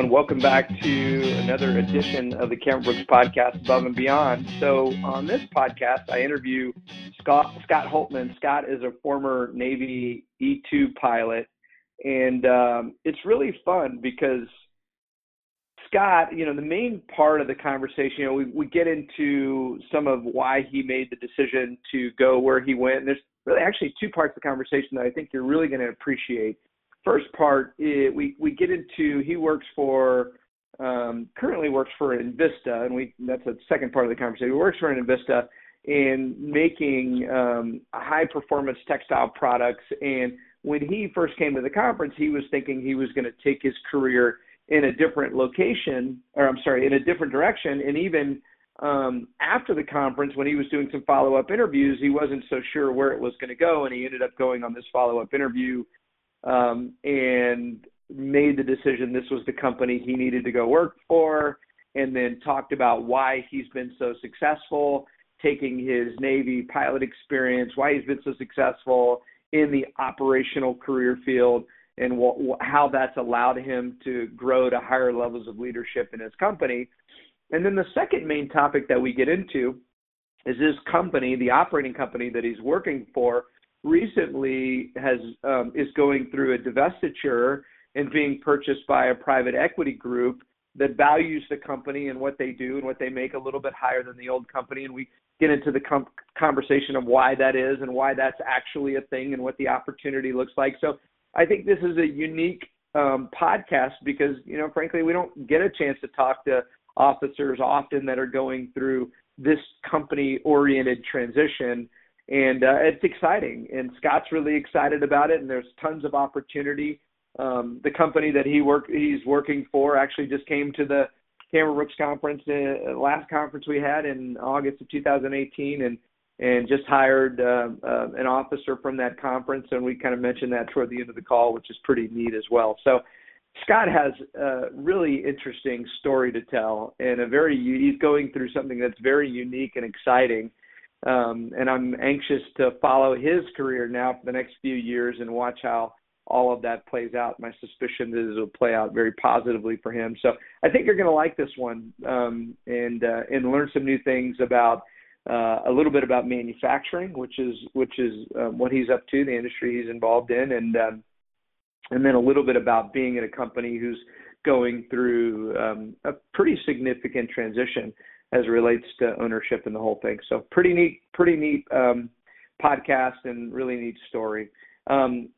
everyone. Welcome back to another edition of the Cameron Brooks podcast, Above and Beyond. So, on this podcast, I interview Scott, Scott Holtman. Scott is a former Navy E 2 pilot, and um, it's really fun because Scott, you know, the main part of the conversation, you know, we, we get into some of why he made the decision to go where he went. And there's really actually two parts of the conversation that I think you're really going to appreciate. First part, is we we get into he works for um, currently works for Invista, and we that's the second part of the conversation. He works for Invista in making um, high performance textile products. And when he first came to the conference, he was thinking he was going to take his career in a different location, or I'm sorry, in a different direction. And even um, after the conference, when he was doing some follow up interviews, he wasn't so sure where it was going to go. And he ended up going on this follow up interview um, and made the decision this was the company he needed to go work for. And then talked about why he's been so successful, taking his Navy pilot experience, why he's been so successful in the operational career field and wh- how that's allowed him to grow to higher levels of leadership in his company. And then the second main topic that we get into is this company, the operating company that he's working for, recently has um, is going through a divestiture and being purchased by a private equity group that values the company and what they do and what they make a little bit higher than the old company. And we get into the com- conversation of why that is and why that's actually a thing and what the opportunity looks like. So I think this is a unique um, podcast because, you know, frankly, we don't get a chance to talk to officers often that are going through this company oriented transition. And uh, it's exciting. And Scott's really excited about it. And there's tons of opportunity. Um, the company that he work he's working for actually just came to the Cameron Brooks conference, uh, last conference we had in August of 2018, and and just hired uh, uh, an officer from that conference, and we kind of mentioned that toward the end of the call, which is pretty neat as well. So Scott has a really interesting story to tell, and a very he's going through something that's very unique and exciting. Um, and I'm anxious to follow his career now for the next few years and watch how all of that plays out. My suspicion is it'll play out very positively for him. So I think you're going to like this one um, and uh, and learn some new things about uh, a little bit about manufacturing, which is which is um, what he's up to, the industry he's involved in, and um, and then a little bit about being at a company who's going through um, a pretty significant transition as it relates to ownership and the whole thing. So pretty neat, pretty neat um, podcast and really neat story. Um,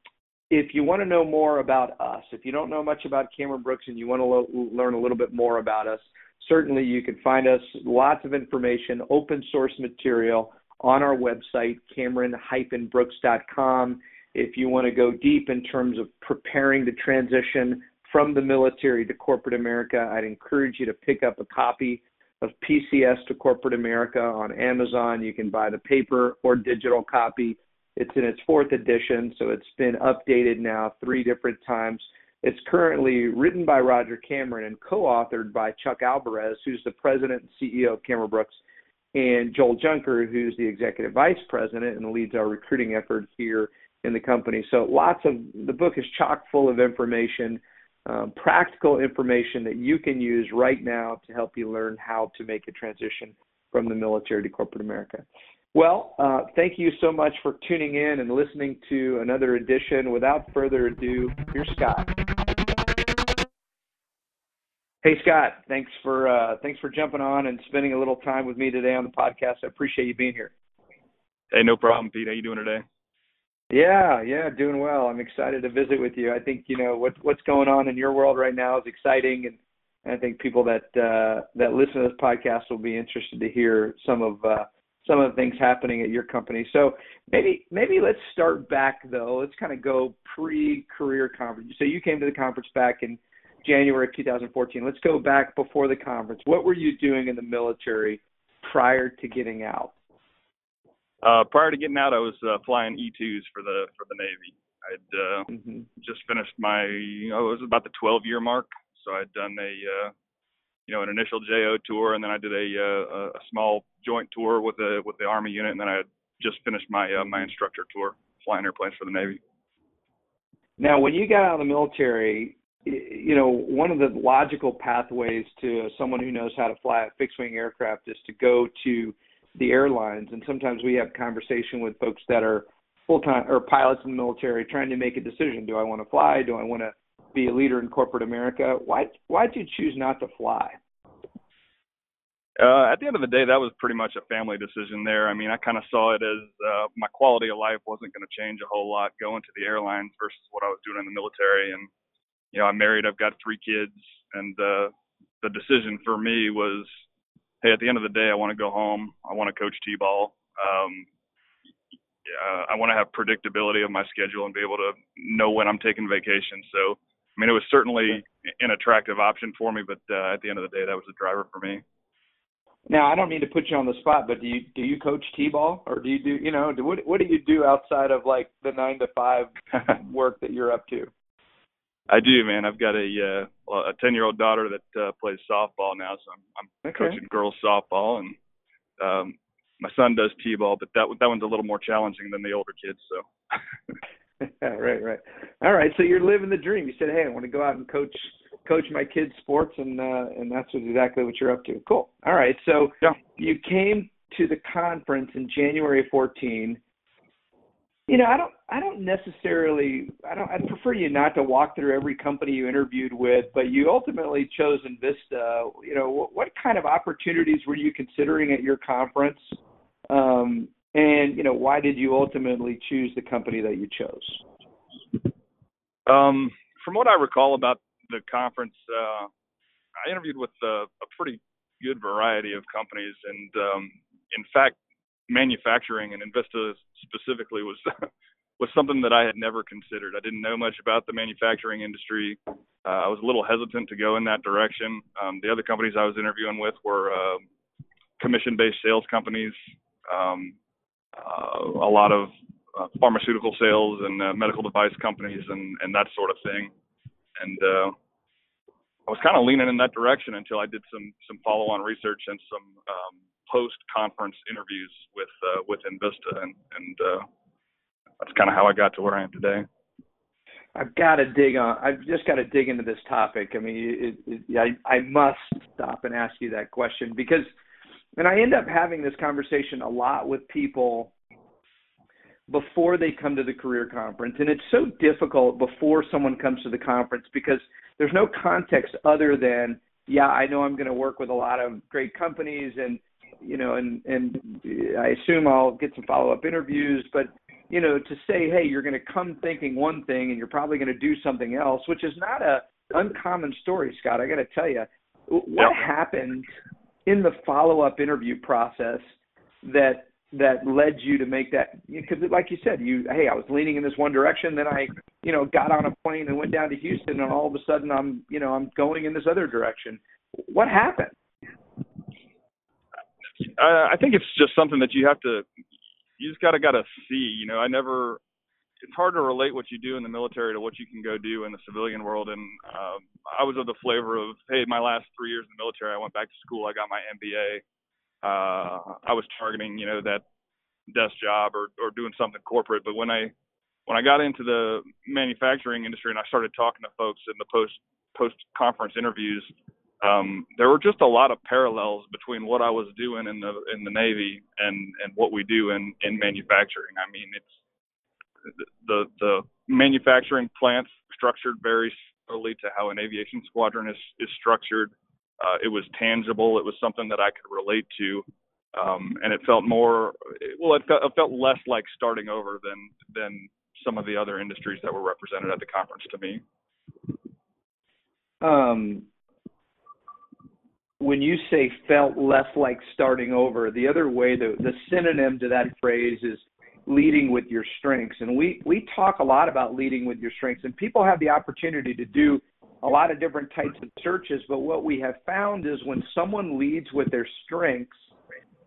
if you want to know more about us, if you don't know much about Cameron Brooks and you want to lo- learn a little bit more about us, certainly you can find us lots of information, open source material on our website, cameron-brooks.com. If you want to go deep in terms of preparing the transition from the military to corporate America, I'd encourage you to pick up a copy of PCS to Corporate America on Amazon. You can buy the paper or digital copy. It's in its fourth edition, so it's been updated now three different times. It's currently written by Roger Cameron and co-authored by Chuck Alvarez, who's the president and CEO of Cameron Brooks, and Joel Junker, who's the executive vice president and leads our recruiting effort here in the company. So lots of the book is chock full of information, um, practical information that you can use right now to help you learn how to make a transition from the military to corporate America. Well, uh, thank you so much for tuning in and listening to another edition. Without further ado, here's Scott. Hey Scott, thanks for uh, thanks for jumping on and spending a little time with me today on the podcast. I appreciate you being here. Hey, no problem, Pete. How you doing today? Yeah, yeah, doing well. I'm excited to visit with you. I think you know what what's going on in your world right now is exciting, and I think people that uh, that listen to this podcast will be interested to hear some of uh, some of the things happening at your company. So maybe maybe let's start back though. Let's kind of go pre-career conference. So you came to the conference back in January of 2014. Let's go back before the conference. What were you doing in the military prior to getting out? Uh, prior to getting out, I was uh, flying E2s for the for the Navy. I'd uh, mm-hmm. just finished my, oh, it was about the 12 year mark. So I'd done a, uh, you know, an initial JO tour, and then I did a, uh, a small joint tour with the with the Army unit, and then I just finished my uh, my instructor tour, flying airplanes for the Navy. Now, when you got out of the military, you know, one of the logical pathways to someone who knows how to fly a fixed wing aircraft is to go to the airlines. And sometimes we have conversation with folks that are full time or pilots in the military trying to make a decision. Do I want to fly? Do I want to be a leader in corporate America? Why why'd you choose not to fly? Uh, at the end of the day, that was pretty much a family decision there. I mean, I kind of saw it as uh, my quality of life wasn't going to change a whole lot going to the airlines versus what I was doing in the military. And, you know, I'm married, I've got three kids, and uh, the decision for me was, hey, at the end of the day, I want to go home. I want to coach T-ball. Um, uh, I want to have predictability of my schedule and be able to know when I'm taking vacation. So, I mean, it was certainly an attractive option for me, but uh, at the end of the day, that was the driver for me. Now, I don't mean to put you on the spot, but do you do you coach t-ball or do you do you know do, what what do you do outside of like the nine to five work that you're up to? I do, man. I've got a uh, a ten year old daughter that uh, plays softball now, so I'm, I'm okay. coaching girls softball, and um, my son does t-ball, but that that one's a little more challenging than the older kids. So. right, right. All right. So you're living the dream. You said, "Hey, I want to go out and coach coach my kids sports and uh and that's exactly what you're up to cool all right so yeah. you came to the conference in january 14 you know i don't i don't necessarily i don't i'd prefer you not to walk through every company you interviewed with but you ultimately chose invista you know what, what kind of opportunities were you considering at your conference? Um and you know why did you ultimately choose the company that you chose? Um from what I recall about the conference, uh, I interviewed with a, a pretty good variety of companies, and um, in fact, manufacturing and Invista specifically was was something that I had never considered. I didn't know much about the manufacturing industry. Uh, I was a little hesitant to go in that direction. Um, the other companies I was interviewing with were uh, commission-based sales companies, um, uh, a lot of uh, pharmaceutical sales and uh, medical device companies, and and that sort of thing. And uh, I was kind of leaning in that direction until I did some some follow on research and some um, post conference interviews with uh, with Invista, and and uh, that's kind of how I got to where I am today. I've got to dig on. I've just got to dig into this topic. I mean, it, it, I I must stop and ask you that question because, and I end up having this conversation a lot with people before they come to the career conference, and it's so difficult before someone comes to the conference because there's no context other than yeah i know i'm going to work with a lot of great companies and you know and and i assume i'll get some follow up interviews but you know to say hey you're going to come thinking one thing and you're probably going to do something else which is not a uncommon story scott i got to tell you what yep. happened in the follow up interview process that that led you to make that because like you said you hey i was leaning in this one direction then i you know got on a plane and went down to houston and all of a sudden i'm you know i'm going in this other direction. What happened uh, i think it's just something that you have to you just gotta gotta see you know i never it's hard to relate what you do in the military to what you can go do in the civilian world and um i was of the flavor of hey my last three years in the military i went back to school i got my mba uh, I was targeting, you know, that desk job or, or doing something corporate. But when I when I got into the manufacturing industry and I started talking to folks in the post post conference interviews, um, there were just a lot of parallels between what I was doing in the in the Navy and and what we do in in manufacturing. I mean, it's the the manufacturing plants structured very similarly to how an aviation squadron is is structured. Uh, it was tangible. It was something that I could relate to, um, and it felt more. Well, it felt, it felt less like starting over than than some of the other industries that were represented at the conference to me. Um, when you say felt less like starting over, the other way, the, the synonym to that phrase is leading with your strengths. And we, we talk a lot about leading with your strengths, and people have the opportunity to do a lot of different types of searches, but what we have found is when someone leads with their strengths,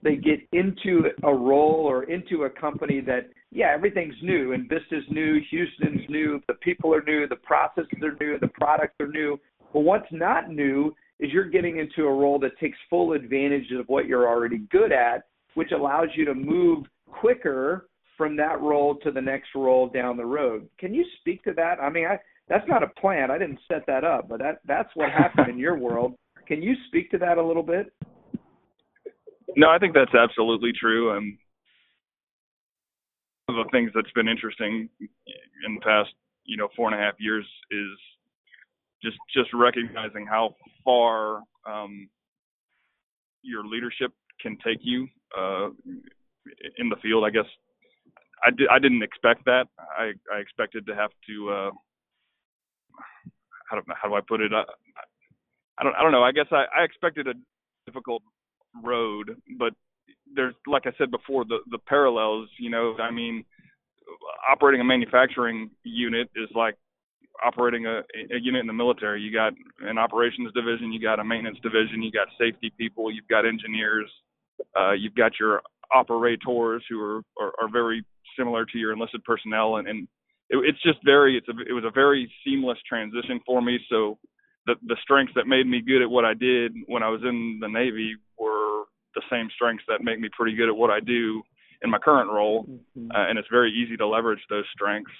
they get into a role or into a company that, yeah, everything's new. Invista's new, Houston's new, the people are new, the processes are new, the products are new. But what's not new is you're getting into a role that takes full advantage of what you're already good at, which allows you to move quicker from that role to the next role down the road. Can you speak to that? I mean, I that's not a plan. I didn't set that up, but that that's what happened in your world. Can you speak to that a little bit? No, I think that's absolutely true. Um, one of the things that's been interesting in the past, you know, four and a half years is just just recognizing how far um, your leadership can take you uh, in the field. I guess I, di- I didn't expect that. I, I expected to have to uh, how do how do I put it? I, I don't I don't know. I guess I, I expected a difficult road, but there's like I said before the the parallels. You know, I mean, operating a manufacturing unit is like operating a, a unit in the military. You got an operations division, you got a maintenance division, you got safety people, you've got engineers, uh, you've got your operators who are, are, are very similar to your enlisted personnel, and, and it, it's just very it's a, it was a very seamless transition for me. So the the strengths that made me good at what I did when I was in the Navy were the same strengths that make me pretty good at what I do in my current role, mm-hmm. uh, and it's very easy to leverage those strengths.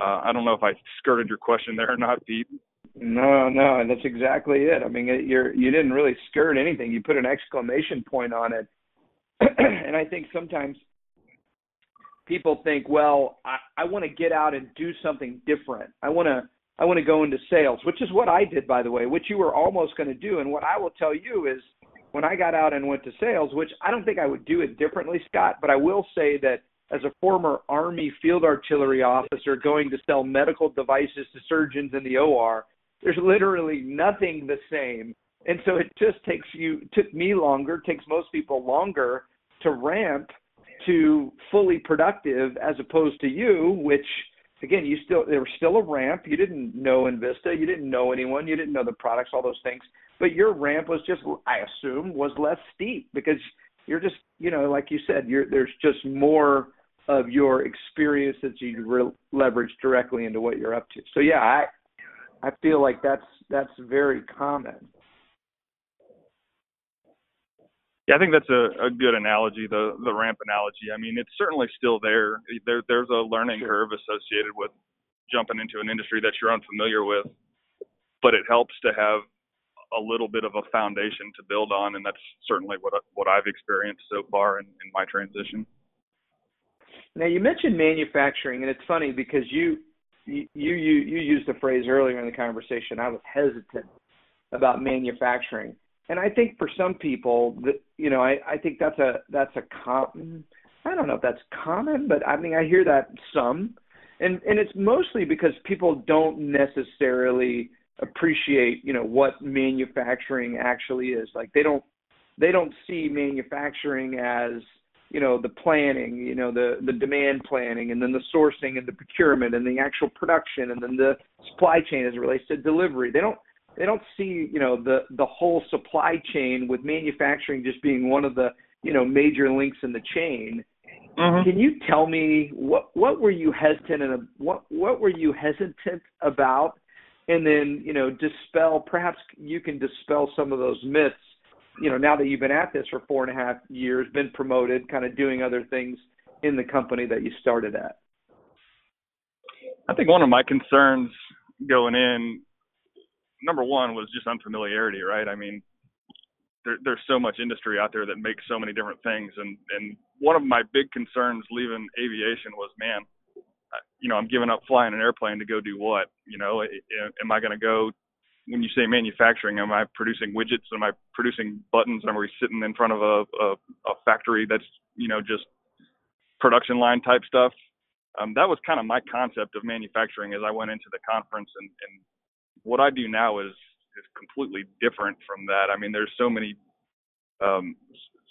Uh, I don't know if I skirted your question there or not, Pete. No, no, and that's exactly it. I mean, you're you didn't really skirt anything. You put an exclamation point on it, and I think sometimes people think, well, I, I want to get out and do something different. I want to I want to go into sales, which is what I did, by the way, which you were almost going to do. And what I will tell you is, when I got out and went to sales, which I don't think I would do it differently, Scott, but I will say that as a former Army field artillery officer going to sell medical devices to surgeons in the OR, there's literally nothing the same. And so it just takes you, took me longer, takes most people longer to ramp to fully productive as opposed to you, which again, you still, there was still a ramp. You didn't know Invista, you didn't know anyone, you didn't know the products, all those things. But your ramp was just, I assume, was less steep because you're just, you know, like you said, you're, there's just more of your experience that you re- leverage directly into what you're up to. So yeah, I I feel like that's that's very common. Yeah, I think that's a, a good analogy, the the ramp analogy. I mean, it's certainly still there. There there's a learning sure. curve associated with jumping into an industry that you're unfamiliar with, but it helps to have a little bit of a foundation to build on, and that's certainly what what I've experienced so far in, in my transition. Now you mentioned manufacturing, and it's funny because you you you you used the phrase earlier in the conversation. I was hesitant about manufacturing, and I think for some people that you know I I think that's a that's a common. I don't know if that's common, but I mean I hear that some, and and it's mostly because people don't necessarily appreciate you know what manufacturing actually is. Like they don't they don't see manufacturing as you know the planning you know the the demand planning and then the sourcing and the procurement and the actual production and then the supply chain as it relates to delivery. They don't they don't see you know the the whole supply chain with manufacturing just being one of the you know major links in the chain. Mm-hmm. can you tell me what what were you hesitant and what what were you hesitant about? And then you know dispel perhaps you can dispel some of those myths you know, now that you've been at this for four and a half years, been promoted, kind of doing other things in the company that you started at? I think one of my concerns going in, number one, was just unfamiliarity, right? I mean, there, there's so much industry out there that makes so many different things, and and one of my big concerns leaving aviation was, man, you know, I'm giving up flying an airplane to go do what? You know, am I going to go when you say manufacturing, am I producing widgets? Am I producing buttons? Am I sitting in front of a, a, a factory that's you know just production line type stuff? Um, that was kind of my concept of manufacturing as I went into the conference, and, and what I do now is is completely different from that. I mean, there's so many, um,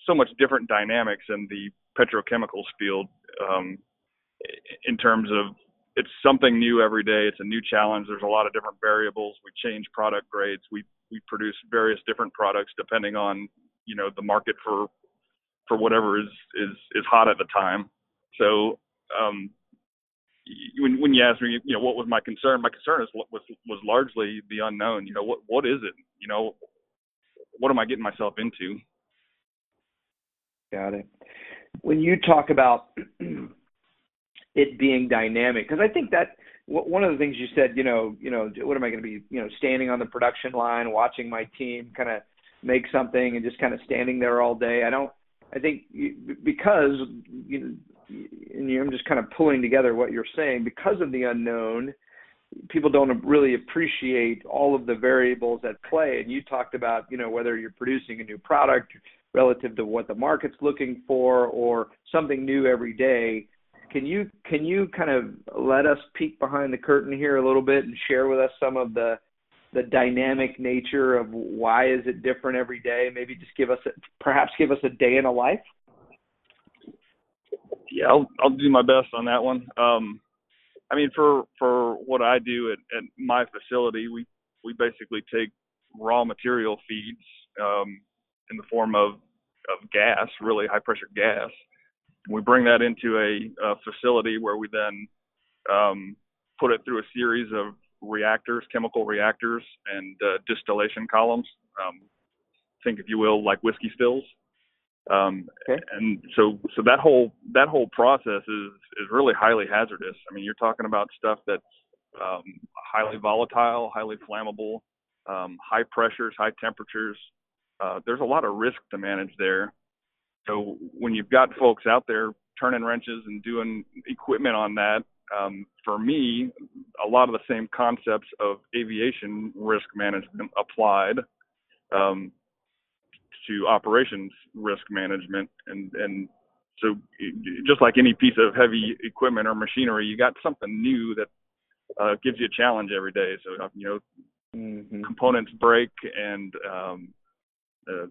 so much different dynamics in the petrochemicals field um, in terms of it's something new every day. It's a new challenge. There's a lot of different variables. We change product grades. We we produce various different products depending on you know the market for for whatever is is is hot at the time. So um, when when you ask me, you know, what was my concern? My concern is was was largely the unknown. You know, what what is it? You know, what am I getting myself into? Got it. When you talk about it being dynamic because I think that one of the things you said, you know, you know, what am I going to be, you know, standing on the production line, watching my team kind of make something and just kind of standing there all day. I don't. I think you, because you know, and I'm just kind of pulling together what you're saying because of the unknown. People don't really appreciate all of the variables at play. And you talked about, you know, whether you're producing a new product relative to what the market's looking for or something new every day can you can you kind of let us peek behind the curtain here a little bit and share with us some of the the dynamic nature of why is it different every day? Maybe just give us a, perhaps give us a day in a life. Yeah, I'll I'll do my best on that one. Um, I mean, for for what I do at, at my facility, we we basically take raw material feeds um, in the form of of gas, really high pressure gas, we bring that into a, a facility where we then um, put it through a series of reactors, chemical reactors, and uh, distillation columns. Um, think, if you will, like whiskey stills. Um, okay. And so, so that whole that whole process is is really highly hazardous. I mean, you're talking about stuff that's um, highly volatile, highly flammable, um, high pressures, high temperatures. Uh, there's a lot of risk to manage there. So when you've got folks out there turning wrenches and doing equipment on that, um, for me, a lot of the same concepts of aviation risk management applied um, to operations risk management, and and so just like any piece of heavy equipment or machinery, you got something new that uh, gives you a challenge every day. So you know, mm-hmm. components break and um, uh,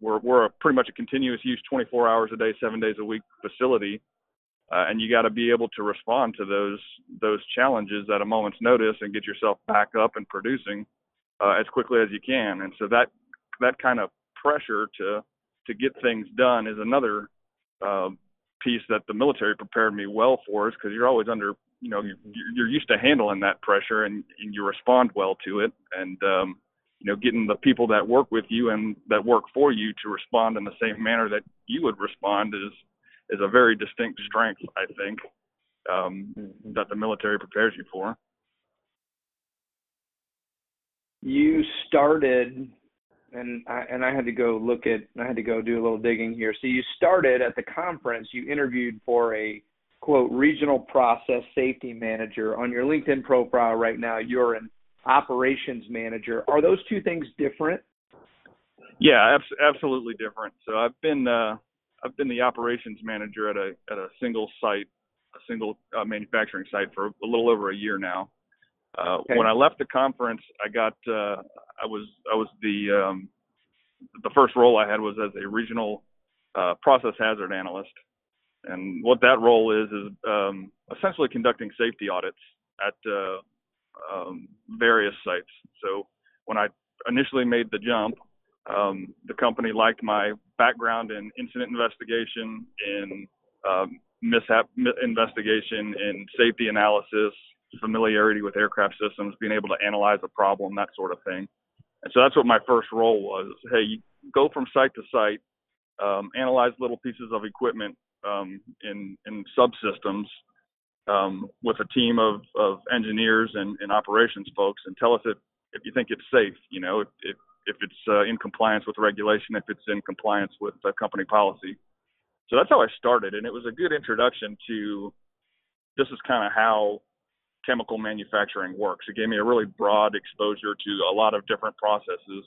we're we're a, pretty much a continuous use 24 hours a day, seven days a week facility, uh, and you got to be able to respond to those those challenges at a moment's notice and get yourself back up and producing uh, as quickly as you can. And so that that kind of pressure to to get things done is another uh, piece that the military prepared me well for, is because you're always under you know you're, you're used to handling that pressure and, and you respond well to it and um, you know, getting the people that work with you and that work for you to respond in the same manner that you would respond is is a very distinct strength, I think, um, mm-hmm. that the military prepares you for. You started, and I, and I had to go look at, I had to go do a little digging here. So you started at the conference. You interviewed for a quote regional process safety manager. On your LinkedIn profile right now, you're an operations manager. Are those two things different? Yeah, abs- absolutely different. So I've been uh, I've been the operations manager at a at a single site, a single uh, manufacturing site for a little over a year now. Uh, okay. When I left the conference, I got uh, I was I was the um, the first role I had was as a regional uh, process hazard analyst, and what that role is is um, essentially conducting safety audits at uh, um, various sites. So when I initially made the jump, um, the company liked my background in incident investigation, in um, mishap investigation, in safety analysis, familiarity with aircraft systems, being able to analyze a problem, that sort of thing. And so that's what my first role was. Hey, you go from site to site, um, analyze little pieces of equipment um, in in subsystems, um, with a team of, of engineers and, and operations folks and tell us if, if you think it's safe, you know, if, if, if it's uh, in compliance with regulation, if it's in compliance with company policy. So that's how I started. And it was a good introduction to this is kind of how chemical manufacturing works. It gave me a really broad exposure to a lot of different processes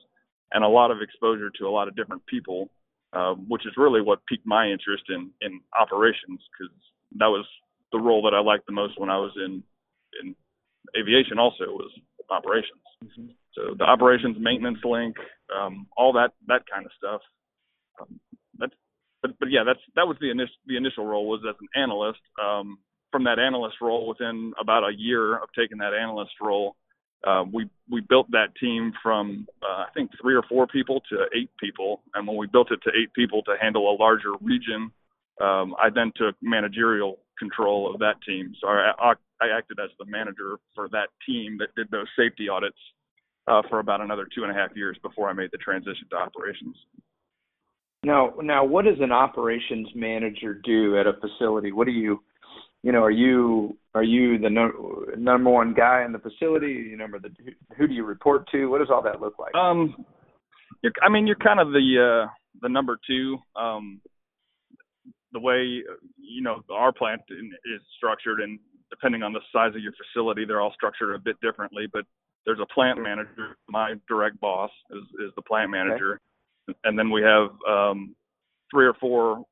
and a lot of exposure to a lot of different people, uh, which is really what piqued my interest in, in operations because that was the role that I liked the most when I was in in aviation. Also was operations. Mm-hmm. So the operations maintenance link, um, all that that kind of stuff. Um, that's but but yeah, that's that was the initial the initial role was as an analyst. Um, from that analyst role, within about a year of taking that analyst role, uh, we we built that team from uh, I think three or four people to eight people, and when we built it to eight people to handle a larger region, um, I then took managerial control of that team. So I, I acted as the manager for that team that did those safety audits uh, for about another two and a half years before I made the transition to operations. Now, now, what does an operations manager do at a facility? What do you, you know, are you are you the no, number one guy in the facility? You number the who, do you report to? What does all that look like? Um, you're, I mean, you're kind of the uh, the number two. Um, the way you know our plant is structured, and depending on the size of your facility, they're all structured a bit differently. But there's a plant manager. My direct boss is is the plant manager, okay. and then we have um, three or four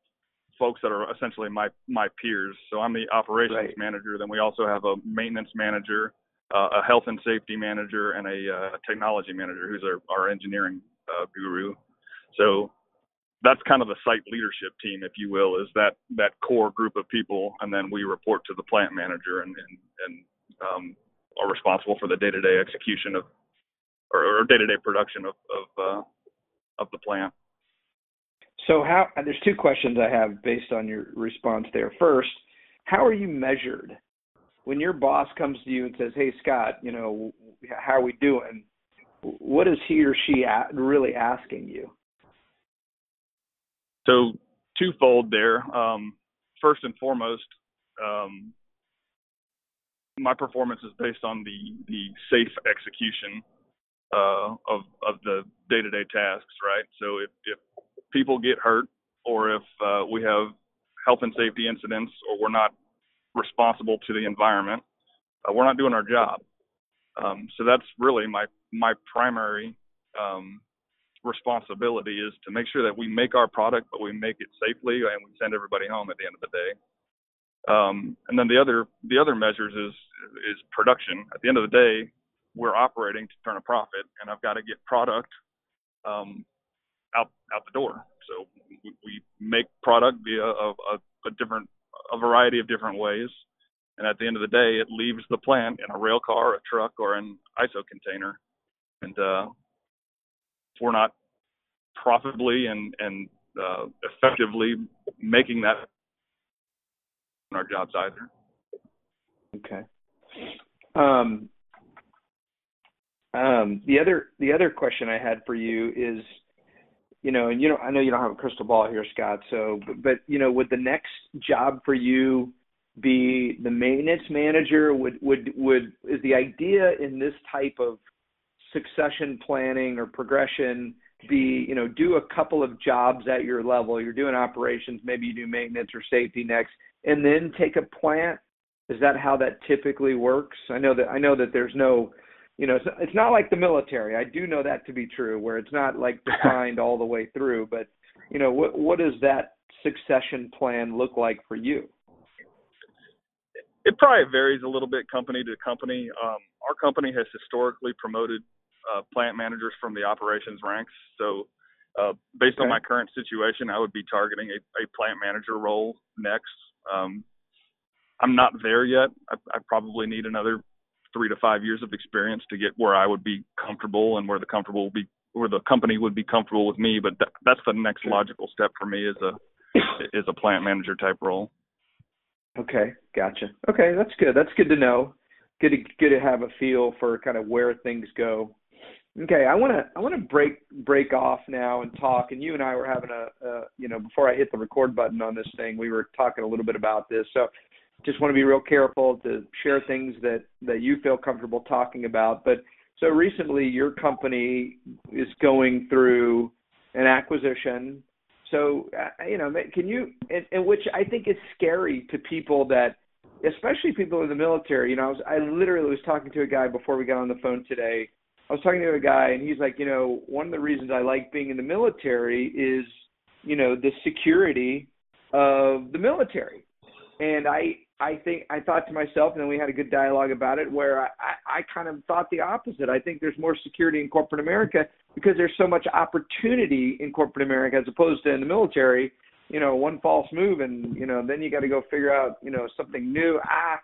folks that are essentially my my peers. So I'm the operations right. manager. Then we also have a maintenance manager, uh, a health and safety manager, and a uh, technology manager who's our, our engineering uh, guru. So that's kind of the site leadership team, if you will, is that that core group of people, and then we report to the plant manager and and, and um, are responsible for the day-to-day execution of or, or day-to-day production of of, uh, of the plant. So how there's two questions I have based on your response there. First, how are you measured? When your boss comes to you and says, "Hey Scott, you know, how are we doing?" What is he or she really asking you? So twofold there. Um, first and foremost, um, my performance is based on the the safe execution uh, of of the day to day tasks, right? So if if people get hurt or if uh, we have health and safety incidents or we're not responsible to the environment, uh, we're not doing our job. Um, so that's really my my primary um, responsibility is to make sure that we make our product, but we make it safely and we send everybody home at the end of the day. Um, and then the other the other measures is is production. At the end of the day, we're operating to turn a profit, and I've got to get product um, out out the door. So we, we make product via a, a, a different a variety of different ways, and at the end of the day, it leaves the plant in a rail car, a truck, or an ISO container. And uh, we're not profitably and and uh, effectively making that in our jobs either. Okay. Um, um, the other the other question I had for you is you know, and you know, I know you don't have a crystal ball here, Scott. So, but, but you know, would the next job for you be the maintenance manager? Would would would is the idea in this type of succession planning or progression be, you know, do a couple of jobs at your level. You're doing operations, maybe you do maintenance or safety next, and then take a plant. Is that how that typically works? I know that I know that there's no you know, it's, not like the military. I do know that to be true, where it's not like defined all the way through. But you know, what what does that succession plan look like for you? It probably varies a little bit company to company. Um, our company has historically promoted uh, plant managers from the operations ranks. So, uh, based okay. on my current situation, I would be targeting a, a plant manager role next. Um, I'm not there yet. I, I probably need another three to five years of experience to get where I would be comfortable and where the comfortable would be where the company would be comfortable with me. But th- that's the next logical step for me is a is a plant manager type role. Okay, gotcha. Okay, that's good. That's good to know. Good to good to have a feel for kind of where things go. Okay, I want to I want to break break off now and talk. And you and I were having a, a you know before I hit the record button on this thing, we were talking a little bit about this. So just want to be real careful to share things that that you feel comfortable talking about. But so recently, your company is going through an acquisition. So uh, you know, can you, and, and which I think is scary to people that, especially people in the military. You know, I was I literally was talking to a guy before we got on the phone today. I was talking to a guy, and he's like, you know, one of the reasons I like being in the military is, you know, the security of the military. And I I think I thought to myself, and then we had a good dialogue about it, where I, I, I kind of thought the opposite. I think there's more security in corporate America because there's so much opportunity in corporate America as opposed to in the military. You know, one false move, and you know, then you got to go figure out, you know, something new. Ah,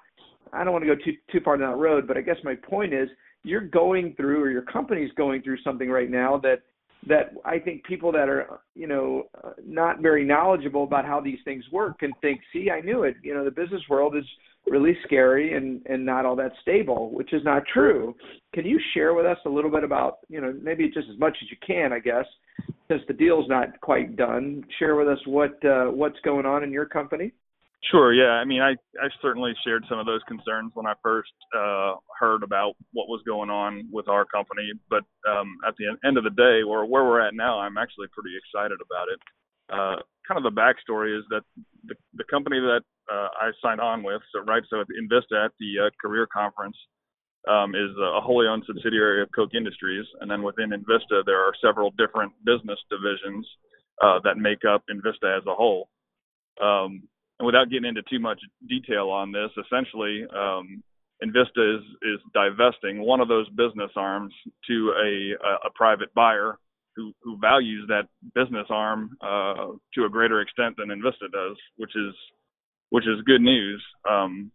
I don't want to go too too far down that road, but I guess my point is, you're going through, or your company's going through something right now that that I think people that are, you know, not very knowledgeable about how these things work can think, see, I knew it. You know, the business world is really scary and and not all that stable, which is not true. Can you share with us a little bit about, you know, maybe just as much as you can, I guess, since the deal's not quite done. Share with us what uh, what's going on in your company. Sure. Yeah. I mean, I I certainly shared some of those concerns when I first uh, heard about what was going on with our company. But um, at the end of the day, or where we're at now, I'm actually pretty excited about it. Uh, kind of the backstory is that the the company that uh, I signed on with, so right, so at Invista at the uh, career conference, um, is a wholly owned subsidiary of Koch Industries, and then within Invista there are several different business divisions uh, that make up Invista as a whole. Um, and without getting into too much detail on this, essentially, um, Invista is is divesting one of those business arms to a a, a private buyer who who values that business arm uh, to a greater extent than Invista does, which is which is good news. Um,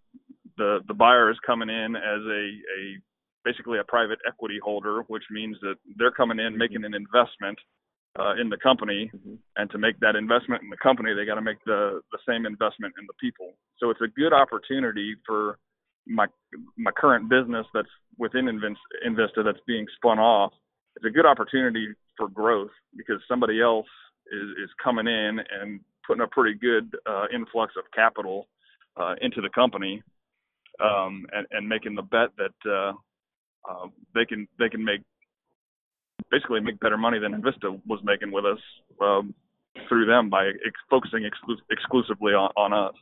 the the buyer is coming in as a a basically a private equity holder, which means that they're coming in making an investment uh, in the company, mm-hmm. and to make that investment in the company, they got to make the the same investment in the people. So it's a good opportunity for my my current business that's within Invista that's being spun off. It's a good opportunity for growth because somebody else is is coming in and putting a pretty good uh, influx of capital uh, into the company um, and, and making the bet that uh, uh, they can they can make basically make better money than Invista was making with us um, through them by ex- focusing exclu- exclusively on, on us.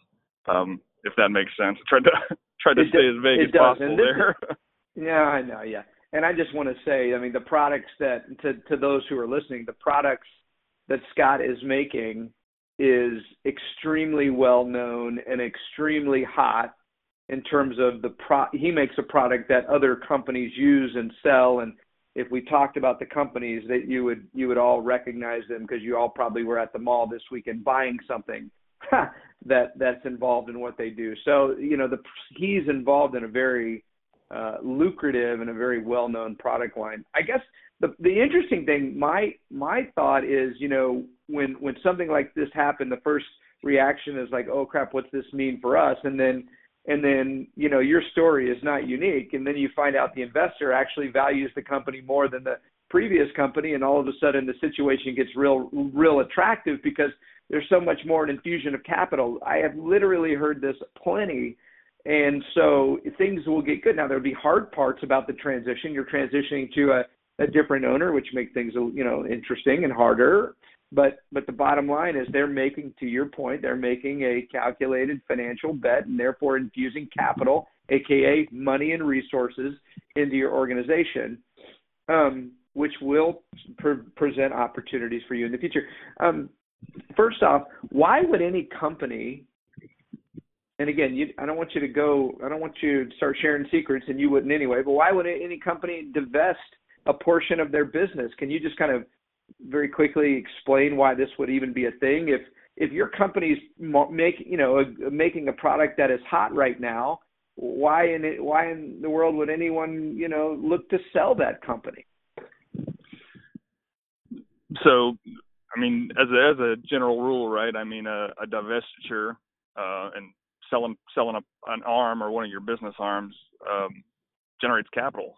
Um, if that makes sense. I tried to tried to it stay as vague as does. possible there. Is, yeah, I know. Yeah, and I just want to say, I mean, the products that to to those who are listening, the products that Scott is making is extremely well known and extremely hot in terms of the pro he makes a product that other companies use and sell and if we talked about the companies that you would you would all recognize them because you all probably were at the mall this weekend buying something that that's involved in what they do. So you know the he's involved in a very uh, lucrative and a very well known product line. I guess the the interesting thing my my thought is you know when when something like this happened the first reaction is like oh crap what's this mean for us and then and then you know your story is not unique and then you find out the investor actually values the company more than the previous company and all of a sudden the situation gets real real attractive because there's so much more an infusion of capital. I have literally heard this plenty and so things will get good. Now there'll be hard parts about the transition. You're transitioning to a, a different owner which make things you know interesting and harder but but the bottom line is they're making, to your point, they're making a calculated financial bet and therefore infusing capital, aka money and resources, into your organization, um, which will pre- present opportunities for you in the future. Um, first off, why would any company and again, you, I don't want you to go. I don't want you to start sharing secrets, and you wouldn't anyway. But why would any company divest a portion of their business? Can you just kind of very quickly explain why this would even be a thing? If if your company's make you know a, making a product that is hot right now, why in it, why in the world would anyone you know look to sell that company? So, I mean, as a, as a general rule, right? I mean, a, a divestiture uh, and selling selling a, an arm or one of your business arms um, generates capital.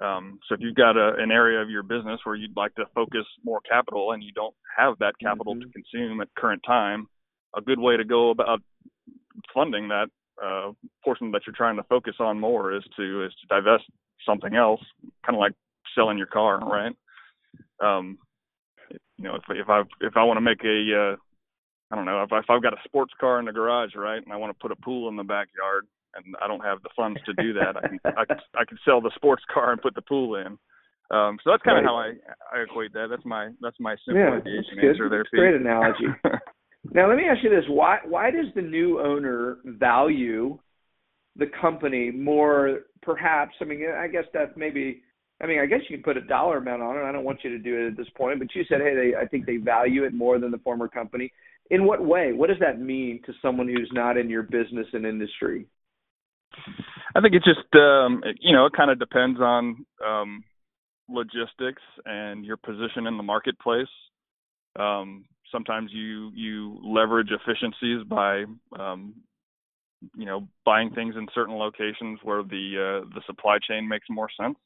Um, so if you've got a, an area of your business where you'd like to focus more capital and you don't have that capital mm-hmm. to consume at current time, a good way to go about funding that uh, portion that you're trying to focus on more is to is to divest something else, kind of like selling your car, right? Um, you know, if if I if I want to make a uh, I don't know if, I, if I've got a sports car in the garage, right, and I want to put a pool in the backyard, and I don't have the funds to do that. I can I can I can sell the sports car and put the pool in. Um, so that's kind of right. how I I equate that. That's my that's my simplification yeah, answer there. Great analogy. now let me ask you this: Why why does the new owner value the company more? Perhaps I mean I guess that maybe. I mean, I guess you could put a dollar amount on it. I don't want you to do it at this point, but you said, hey, they, I think they value it more than the former company. In what way? What does that mean to someone who's not in your business and industry? I think it just um, you know it kind of depends on um, logistics and your position in the marketplace. Um, sometimes you you leverage efficiencies by um, you know buying things in certain locations where the uh, the supply chain makes more sense,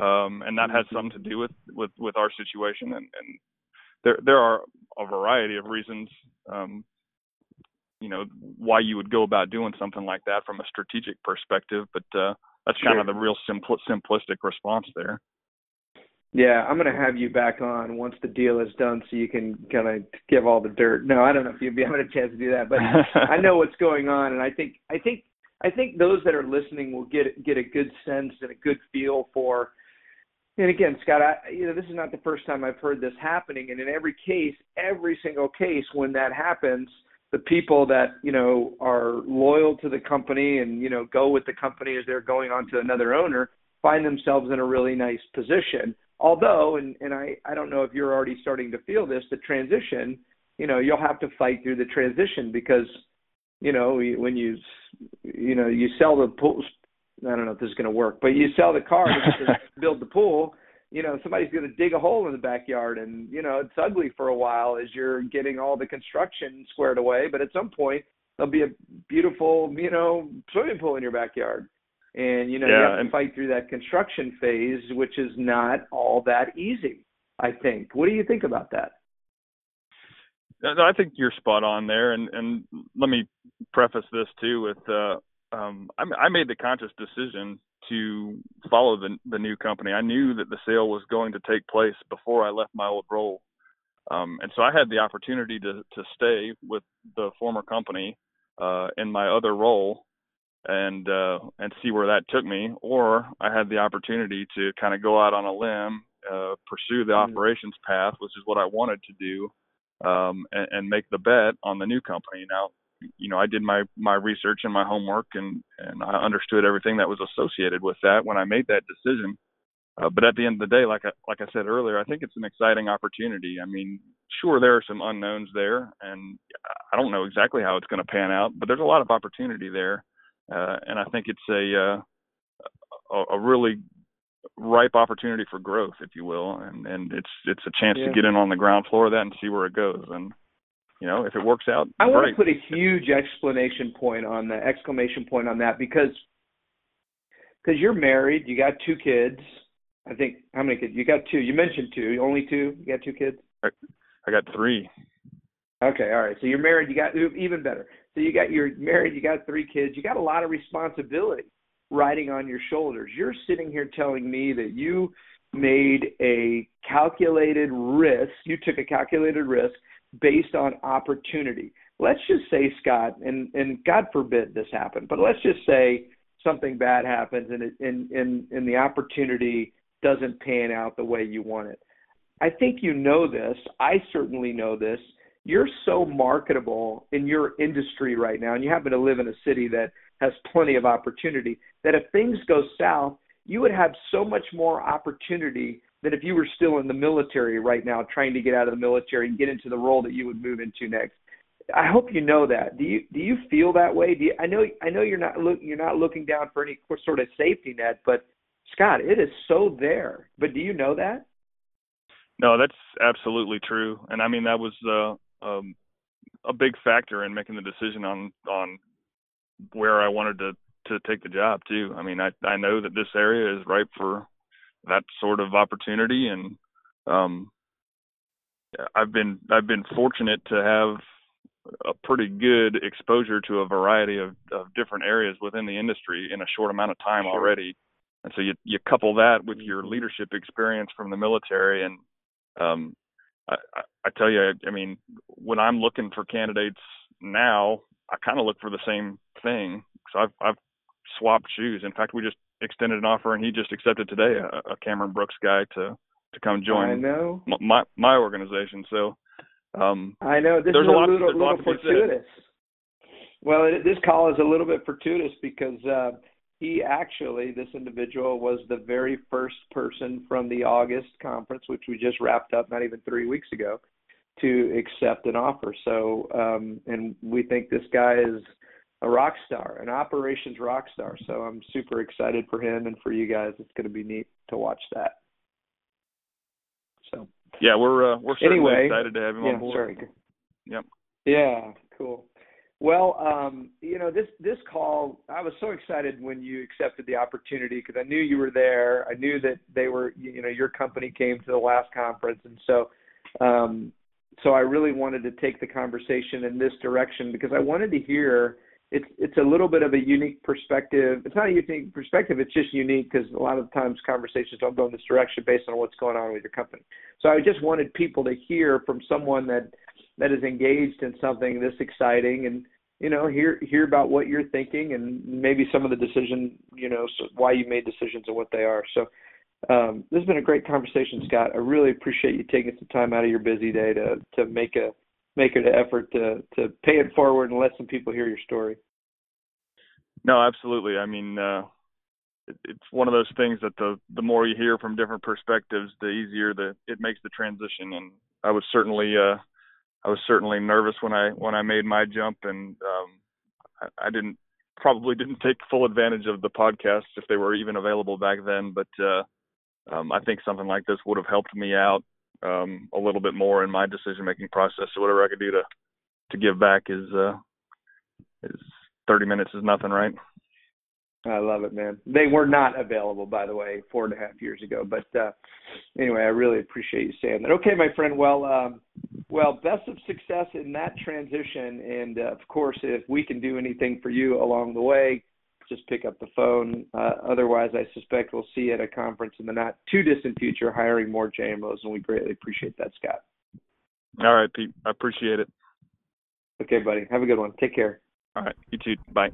um, and that has mm-hmm. something to do with with with our situation. And, and there there are a variety of reasons um, you know why you would go about doing something like that from a strategic perspective, but uh, that's kind sure. of the real simpl- simplistic response there. Yeah, I'm going to have you back on once the deal is done, so you can kind of give all the dirt. No, I don't know if you'll be having a chance to do that, but I know what's going on, and I think I think I think those that are listening will get get a good sense and a good feel for. And again, Scott, I, you know, this is not the first time I've heard this happening, and in every case, every single case, when that happens, the people that you know are loyal to the company and you know go with the company as they're going on to another owner find themselves in a really nice position. Although and and I I don't know if you're already starting to feel this the transition you know you'll have to fight through the transition because you know when you you know you sell the pool I don't know if this is going to work but you sell the car to build the pool you know somebody's going to dig a hole in the backyard and you know it's ugly for a while as you're getting all the construction squared away but at some point there'll be a beautiful you know swimming pool in your backyard and you know yeah, you have to and, fight through that construction phase, which is not all that easy. I think. What do you think about that? I think you're spot on there, and and let me preface this too with uh, um, I, I made the conscious decision to follow the the new company. I knew that the sale was going to take place before I left my old role, um, and so I had the opportunity to to stay with the former company uh, in my other role and uh, and see where that took me, or I had the opportunity to kind of go out on a limb, uh, pursue the mm-hmm. operations path, which is what I wanted to do, um, and, and make the bet on the new company. Now, you know, I did my my research and my homework, and and I understood everything that was associated with that when I made that decision. Uh, but at the end of the day, like I, like I said earlier, I think it's an exciting opportunity. I mean, sure there are some unknowns there, and I don't know exactly how it's going to pan out, but there's a lot of opportunity there uh, and I think it's a, uh, a a really ripe opportunity for growth, if you will, and and it's it's a chance yeah. to get in on the ground floor of that and see where it goes. And you know, if it works out, I great. want to put a huge explanation point on the exclamation point on that because because you're married, you got two kids. I think how many kids? You got two. You mentioned two. Only two. You got two kids. I got three. Okay, all right. So you're married. You got even better. So you got you're married, you got three kids, you got a lot of responsibility riding on your shoulders. You're sitting here telling me that you made a calculated risk, you took a calculated risk based on opportunity. Let's just say, Scott, and, and God forbid this happened, but let's just say something bad happens and, it, and, and, and the opportunity doesn't pan out the way you want it. I think you know this. I certainly know this you're so marketable in your industry right now, and you happen to live in a city that has plenty of opportunity, that if things go south, you would have so much more opportunity than if you were still in the military right now, trying to get out of the military and get into the role that you would move into next. I hope you know that. Do you do you feel that way? Do you, I know I know you're not look you're not looking down for any sort of safety net, but Scott, it is so there. But do you know that? No, that's absolutely true. And I mean that was uh um, a big factor in making the decision on on where I wanted to to take the job too. I mean, I I know that this area is ripe for that sort of opportunity, and um, I've been I've been fortunate to have a pretty good exposure to a variety of, of different areas within the industry in a short amount of time already. And so you you couple that with your leadership experience from the military and um, I, I tell you, I mean, when I'm looking for candidates now, I kind of look for the same thing. So I've I've swapped shoes. In fact, we just extended an offer, and he just accepted today a, a Cameron Brooks guy to to come join I know. my my organization. So um, I know this there's is a, lot, little, little little fortuitous. Well, it, this call is a little bit fortuitous because uh, he actually, this individual, was the very first person from the August conference, which we just wrapped up not even three weeks ago, to accept an offer. So, um, and we think this guy is a rock star, an operations rock star. So I'm super excited for him and for you guys. It's going to be neat to watch that. So. Yeah, we're uh, we're certainly anyway, excited to have him yeah, on board. Sorry. Yep. Yeah, cool. Well, um, you know, this this call, I was so excited when you accepted the opportunity because I knew you were there. I knew that they were, you know, your company came to the last conference, and so um, so I really wanted to take the conversation in this direction because I wanted to hear it's it's a little bit of a unique perspective. It's not a unique perspective. It's just unique because a lot of times conversations don't go in this direction based on what's going on with your company. So I just wanted people to hear from someone that that is engaged in something this exciting and you know hear hear about what you're thinking and maybe some of the decision you know so why you made decisions and what they are. So um, this has been a great conversation, Scott. I really appreciate you taking some time out of your busy day to to make a make an effort to to pay it forward and let some people hear your story. No, absolutely. I mean, uh, it, it's one of those things that the the more you hear from different perspectives, the easier the it makes the transition. And I was certainly uh, I was certainly nervous when I when I made my jump, and um, I, I didn't probably didn't take full advantage of the podcasts if they were even available back then. But uh, um, I think something like this would have helped me out um, a little bit more in my decision making process. So whatever I could do to to give back is uh, is 30 minutes is nothing, right? I love it, man. They were not available, by the way, four and a half years ago. But uh, anyway, I really appreciate you saying that. Okay, my friend. Well, um, well, best of success in that transition, and uh, of course, if we can do anything for you along the way, just pick up the phone. Uh, otherwise, I suspect we'll see you at a conference in the not too distant future, hiring more JMOs, and we greatly appreciate that, Scott. All right, Pete. I appreciate it. Okay, buddy. Have a good one. Take care. All right. You too. Bye.